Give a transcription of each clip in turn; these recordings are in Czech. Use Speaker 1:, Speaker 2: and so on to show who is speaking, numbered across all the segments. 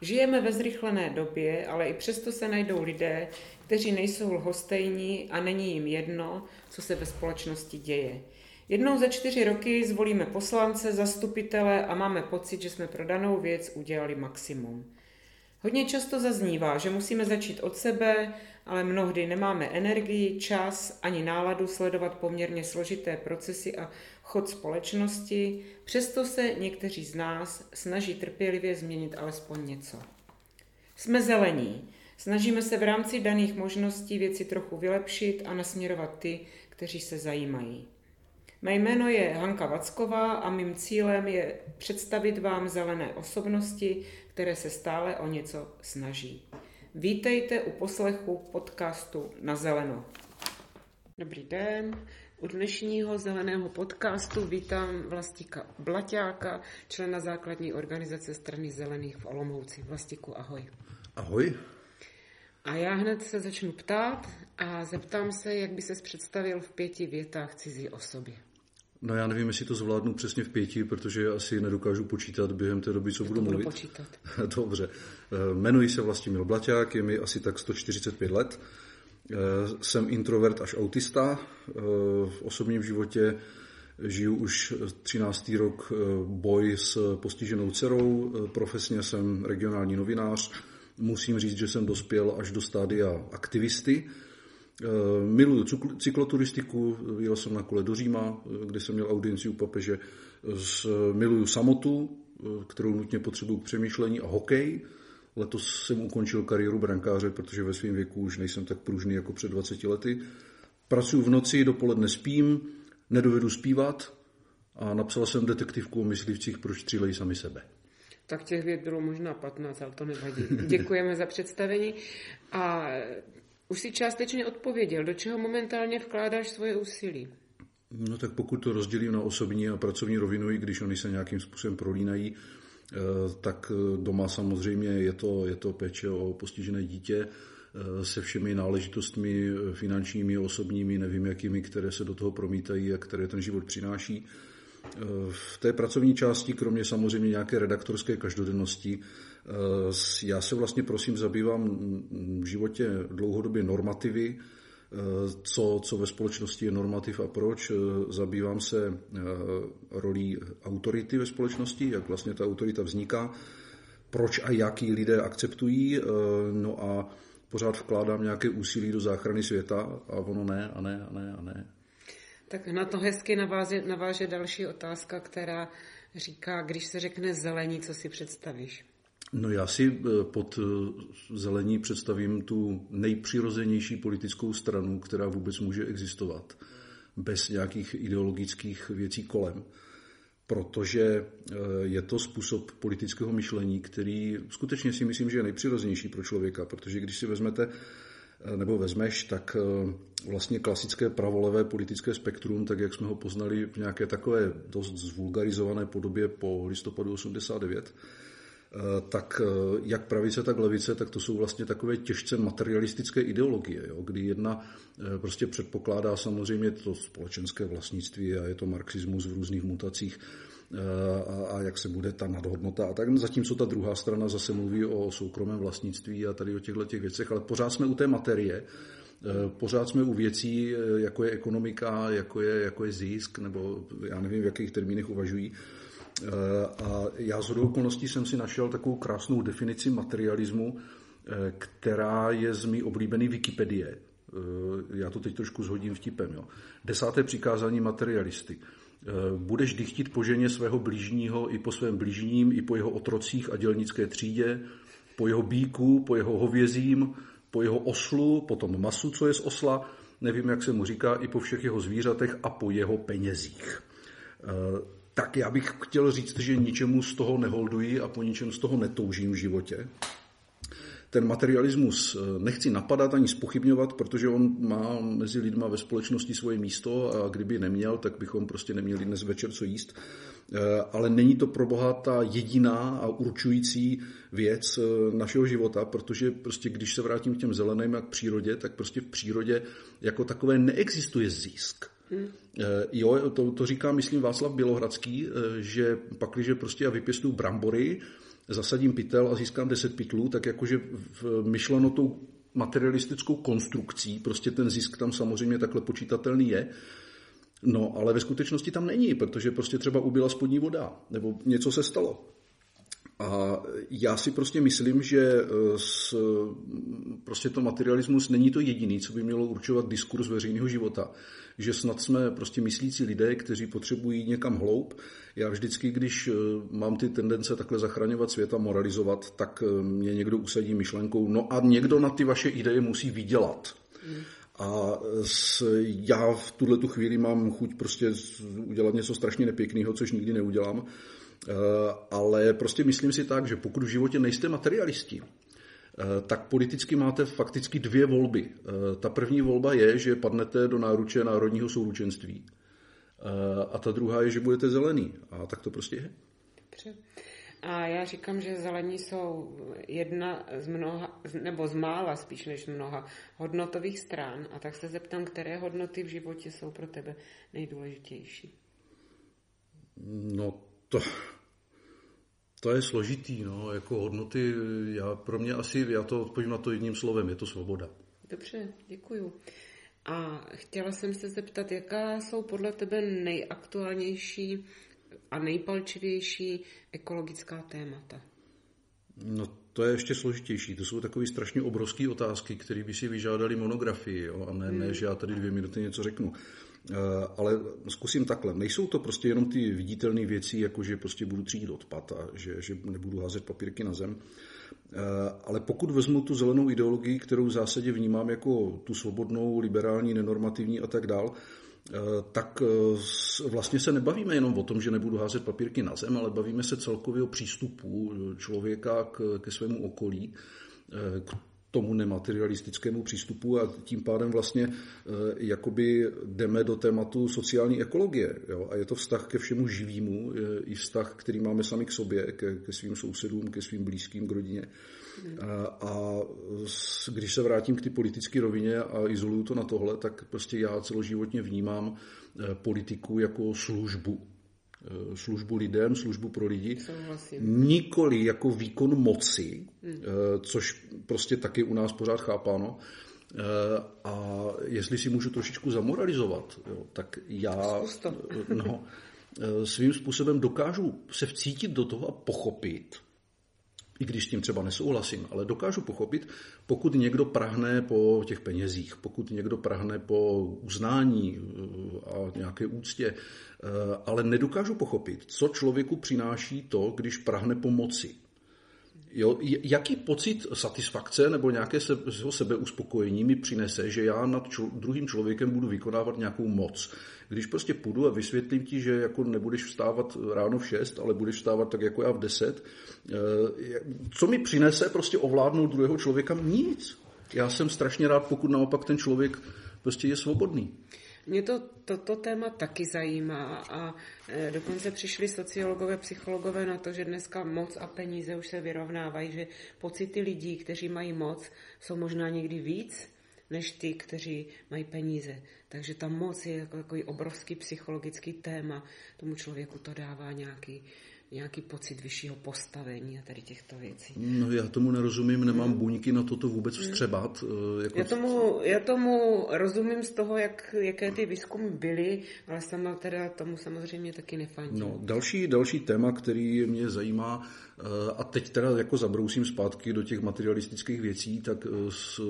Speaker 1: Žijeme ve zrychlené době, ale i přesto se najdou lidé, kteří nejsou lhostejní a není jim jedno, co se ve společnosti děje. Jednou za čtyři roky zvolíme poslance, zastupitele a máme pocit, že jsme pro danou věc udělali maximum. Hodně často zaznívá, že musíme začít od sebe, ale mnohdy nemáme energii, čas ani náladu sledovat poměrně složité procesy a chod společnosti, přesto se někteří z nás snaží trpělivě změnit alespoň něco. Jsme zelení, snažíme se v rámci daných možností věci trochu vylepšit a nasměrovat ty, kteří se zajímají. Mé jméno je Hanka Vacková a mým cílem je představit vám zelené osobnosti, které se stále o něco snaží. Vítejte u poslechu podcastu Na zeleno. Dobrý den. U dnešního zeleného podcastu vítám Vlastíka Blaťáka, člena základní organizace strany zelených v Olomouci. Vlastiku, ahoj.
Speaker 2: Ahoj.
Speaker 1: A já hned se začnu ptát a zeptám se, jak by se představil v pěti větách cizí o sobě.
Speaker 2: No já nevím, jestli to zvládnu přesně v pěti, protože asi nedokážu počítat během té doby, co budu mluvit.
Speaker 1: počítat.
Speaker 2: Dobře. Eh, jmenuji se Vlastimil Blaťák, je mi asi tak 145 let. Eh, jsem introvert až autista. Eh, v osobním životě žiju už 13. rok boj s postiženou dcerou. Profesně jsem regionální novinář. Musím říct, že jsem dospěl až do stádia aktivisty miluju cykloturistiku, jel jsem na kole do Říma, eh, kde jsem měl audienci u papeže. Miluju samotu, eh, kterou nutně potřebuju k přemýšlení a hokej. Letos jsem ukončil kariéru brankáře, protože ve svém věku už nejsem tak pružný jako před 20 lety. Pracuji v noci, dopoledne spím, nedovedu zpívat a napsal jsem detektivku o myslivcích, proč střílejí sami sebe.
Speaker 1: Tak těch věd bylo možná 15, ale to nevadí. Děkujeme za představení. A už si částečně odpověděl, do čeho momentálně vkládáš svoje úsilí?
Speaker 2: No tak pokud to rozdělím na osobní a pracovní rovinu, i když oni se nějakým způsobem prolínají, eh, tak eh, doma samozřejmě je to, je to péče o postižené dítě eh, se všemi náležitostmi finančními, osobními, nevím jakými, které se do toho promítají a které ten život přináší. V té pracovní části, kromě samozřejmě nějaké redaktorské každodennosti, Eh, já se vlastně prosím zabývám v životě dlouhodobě normativy, eh, co, co ve společnosti je normativ a proč. Eh, zabývám se rolí autority ve společnosti, jak vlastně ta autorita vzniká, proč a jaký lidé akceptují, no a pořád vkládám nějaké úsilí do záchrany světa a ono ne, a ne, a ne, a ne.
Speaker 1: Tak na to hezky naváže, naváže další otázka, která říká, když se řekne zelení, co si představíš?
Speaker 2: No já si eh, pod eh, zelení představím tu nejpřirozenější politickou stranu, která vůbec může existovat, bez nějakých ideologických věcí kolem. Protože eh, je to způsob politického myšlení, který skutečně si myslím, že je nejpřirozenější pro člověka, protože když si vezmete nebo vezmeš, tak vlastně klasické pravolevé politické spektrum, tak jak jsme ho poznali v nějaké takové dost zvulgarizované podobě po listopadu 89, Eh, tak eh, jak pravice, tak levice, tak to jsou vlastně takové těžce materialistické ideologie, jo, kdy jedna eh, prostě předpokládá samozřejmě to společenské vlastnictví a je to marxismus v různých mutacích a, a jak se bude ta nadhodnota a tak, zatímco ta druhá strana zase mluví o soukromém vlastnictví a tady o těchto těch věcech, ale pořád jsme u té materie, Pořád jsme u věcí, jako je ekonomika, jako je, jako je zisk, nebo já nevím, v jakých termínech uvažují. Eh, a já z okolností jsem si našel takovou krásnou definici materialismu, eh, která je z mý oblíbený Wikipedie. Eh, já to teď trošku zhodím vtipem. Jo. Desáté přikázání materialisty. Budeš dychtit po ženě svého blížního i po svém blížním, i po jeho otrocích a dělnické třídě, po jeho bíku, po jeho hovězím, po jeho oslu, potom masu, co je z osla, nevím, jak se mu říká, i po všech jeho zvířatech a po jeho penězích tak já bych chtěl říct, že ničemu z toho neholduji a po ničem z toho netoužím v životě. Ten materialismus eh, nechci napadat ani spochybňovat, protože on má mezi lidma ve společnosti svoje místo a kdyby neměl, tak bychom prostě neměli dnes večer co jíst. Eh, ale není to pro Boha ta jediná a určující věc eh, našeho života, protože prostě když se vrátím k těm zeleným a k přírodě, tak prostě v přírodě jako takové neexistuje zisk. Hmm. Jo, to, to říká, myslím, Václav Bělohradský, eh, že pakliže prostě já vypěstuju brambory zasadím pytel a získám 10 pytlů, tak jakože myšleno tou materialistickou konstrukcí, prostě ten zisk tam samozřejmě takhle počítatelný je, No, ale ve skutečnosti tam není, protože prostě třeba ubyla spodní voda, nebo něco se stalo. A já si prostě myslím, že eh, s, prostě to materialismus není to jediný, co by mělo určovat diskurs veřejného života. Že snad jsme prostě myslící lidé, kteří potřebují někam hloub. Já vždycky, když eh, mám ty tendence takhle zachraňovat svět a moralizovat, tak eh, mě někdo usadí myšlenkou, no a někdo na ty vaše ideje musí vydělat. A s, já v tuhle tu chvíli mám chuť prostě udělat něco strašně nepěkného, což nikdy neudělám. Eh, ale prostě myslím si tak, že pokud v životě nejste materialisti, eh, tak politicky máte fakticky dvě volby. Eh, ta první volba je, že padnete do náruče národního souručenství. A ta druhá je, že budete zelený. A tak to prostě je.
Speaker 1: Dobře. A já říkám, že zelení jsou jedna z mnoha, nebo z mála spíš než mnoha hodnotových stran. A tak se zeptám, které hodnoty v životě jsou pro tebe nejdůležitější?
Speaker 2: No to, to je složitý, no, jako hodnoty, já pro mě asi, já to odpovím na to jedním slovem, je to svoboda.
Speaker 1: Dobře, děkuju. A chtěla jsem se zeptat, jaká jsou podle tebe nejaktuálnější a nejpalčivější ekologická témata?
Speaker 2: No to je ještě složitější. To jsou takové strašně obrovské otázky, které by si vyžádali monografii, jo? a ne, hmm. ne, že já tady dvě minuty něco řeknu. Eh, ale zkusím takhle. Nejsou to prostě jenom ty viditelné věci, jako že prostě budu třídit odpad a že, že nebudu házet papírky na zem. Eh, ale pokud vezmu tu zelenou ideologii, kterou v zásadě vnímám jako tu svobodnou, liberální, nenormativní a tak dál, eh, tak vlastně se nebavíme jenom o tom, že nebudu házet papírky na zem, ale bavíme se celkově o přístupu člověka k, ke svému okolí, k tomu nematerialistickému přístupu a tím pádem vlastně eh, jakoby jdeme do tématu sociální ekologie. Jo? A je to vztah ke všemu živému, i vztah, který máme sami k sobě, ke, ke svým sousedům, ke svým blízkým, k rodině. A, a když se vrátím k ty politické rovině a izoluju to na tohle, tak prostě já celoživotně vnímám eh, politiku jako službu službu lidem, službu pro lidi, Souhlasím. nikoli jako výkon moci, hmm. Eh, což prostě taky u nás pořád chápáno. Eh, a jestli si můžu trošičku zamoralizovat, jo, tak já no, svým způsobem dokážu se vcítit do toho a pochopit, i když s tím třeba nesouhlasím, ale dokážu pochopit, pokud někdo prahne po těch penězích, pokud někdo prahne po uznání a nějaké úctě, Eh, ale nedokážu pochopit, co člověku přináší to, když prahne pomoci. Jo, jaký pocit satisfakce nebo nějaké se, sebeuspokojení mi přinese, že já nad člo, druhým člověkem budu vykonávat nějakou moc. Když prostě půjdu a vysvětlím ti, že jako nebudeš vstávat ráno v 6, ale budeš vstávat tak jako já v 10, eh, co mi přinese prostě ovládnout druhého člověka? Nic. Já jsem strašně rád, pokud naopak ten člověk prostě je svobodný.
Speaker 1: Mě to, toto téma taky zajímá a e, dokonce přišli sociologové, psychologové na to, že dneska moc a peníze už se vyrovnávají, že pocity lidí, kteří mají moc, jsou možná někdy víc než ty, kteří mají peníze. Takže ta moc je jako takový obrovský psychologický téma. Tomu člověku to dává nějaký nějaký pocit vyššího postavení a tady těchto věcí.
Speaker 2: No já tomu nerozumím, nemám hmm. buňky na toto vůbec vstřebat.
Speaker 1: Hmm. Jako... Já, tomu, já tomu rozumím z toho, jak, jaké ty výzkumy byly, ale sama teda tomu samozřejmě taky nefandím.
Speaker 2: No, další, další téma, který mě zajímá, eh, a teď teda jako zabrousím zpátky do těch materialistických věcí, tak eh, s,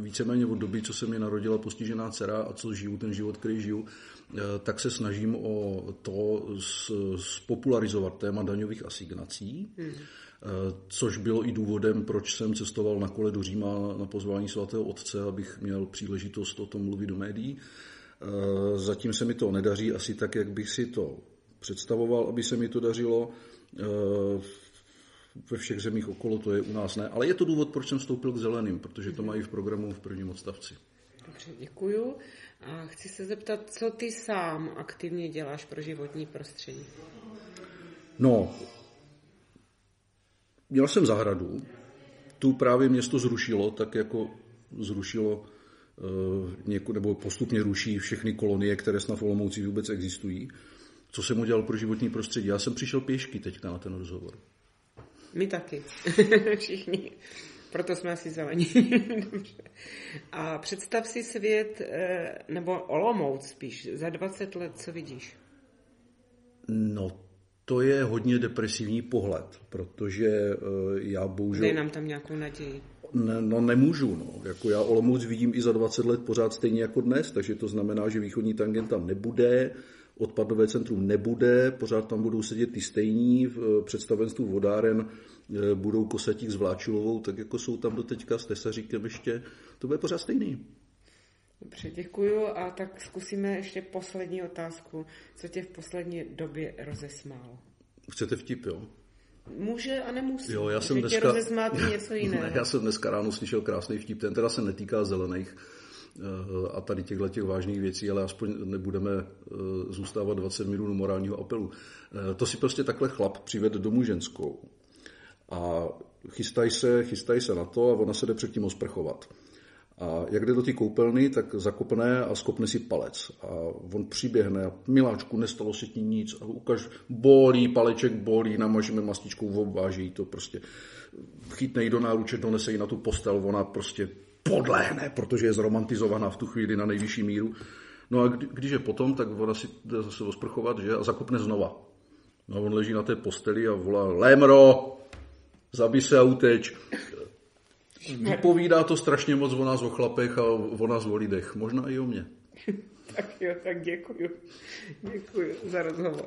Speaker 2: víceméně od doby, co se mi narodila postižená dcera a co žiju ten život, který žiju, Eh, tak se snažím o to spopularizovat téma daňových asignací, hmm. což bylo i důvodem, proč jsem cestoval na kole do Říma na pozvání svatého otce, abych měl příležitost o tom mluvit do médií. Eh, zatím se mi to nedaří asi tak, jak bych si to představoval, aby se mi to dařilo. Ve všech zemích okolo to je u nás ne, ale je to důvod, proč jsem vstoupil k zeleným, protože to mají v programu v prvním odstavci.
Speaker 1: Dobře, děkuju. A chci se zeptat, co ty sám aktivně děláš pro životní prostředí?
Speaker 2: No, měl jsem zahradu, tu právě město zrušilo, tak jako zrušilo uh, nebo postupně ruší všechny kolonie, které snad v Olomouci vůbec existují. Co jsem udělal pro životní prostředí? Já jsem přišel pěšky teďka na ten rozhovor.
Speaker 1: My taky. Všichni. Proto jsme asi zelení. A představ si svět, eh, nebo Olomouc spíš, za 20 let, co vidíš?
Speaker 2: No, to je hodně depresivní pohled, protože eh, já bohužel...
Speaker 1: Dej nám tam nějakou naději.
Speaker 2: Ne, no nemůžu, no. Jako já Olomouc vidím i za 20 let pořád stejně jako dnes, takže to znamená, že východní tangent tam nebude, odpadové centrum nebude, pořád tam budou sedět ty stejní, v představenstvu vodáren eh, budou kosatík s Vláčilovou, tak jako jsou tam doteďka s Tesaříkem ještě, to bude pořád stejný.
Speaker 1: Dobře, děkuju a tak zkusíme ještě poslední otázku. Co tě v poslední době rozesmálo?
Speaker 2: Chcete vtip, jo?
Speaker 1: Může a nemusí.
Speaker 2: Jo, já jsem
Speaker 1: dneska... něco jiného.
Speaker 2: Ne, já jsem dneska ráno slyšel krásný vtip, ten teda se netýká zelených eh, a tady těchto těch vážných věcí, ale aspoň nebudeme eh, zůstávat 20 minut morálního apelu. Eh, to si prostě takhle chlap přivede domů ženskou a chystají se, chystají se na to a ona se jde předtím osprchovat. A jak jde do té koupelny, tak zakopne a skopne si palec. A on přiběhne a miláčku, nestalo se ti nic. A ukaž, bolí, paleček bolí, namažeme mastičkou, obváží to prostě. Chytne jí do náruče, donese jí na tu postel, ona prostě podlehne, protože je zromantizovaná v tu chvíli na nejvyšší míru. No a když je potom, tak ona si jde zase osprchovat, že? A zakopne znova. No a on leží na té posteli a volá, Lemro, zabij se a uteč. Vypovídá to strašně moc o nás, o chlapech a o nás, o lidech. Možná i o mě.
Speaker 1: tak jo, tak děkuji. Děkuji za rozhovor.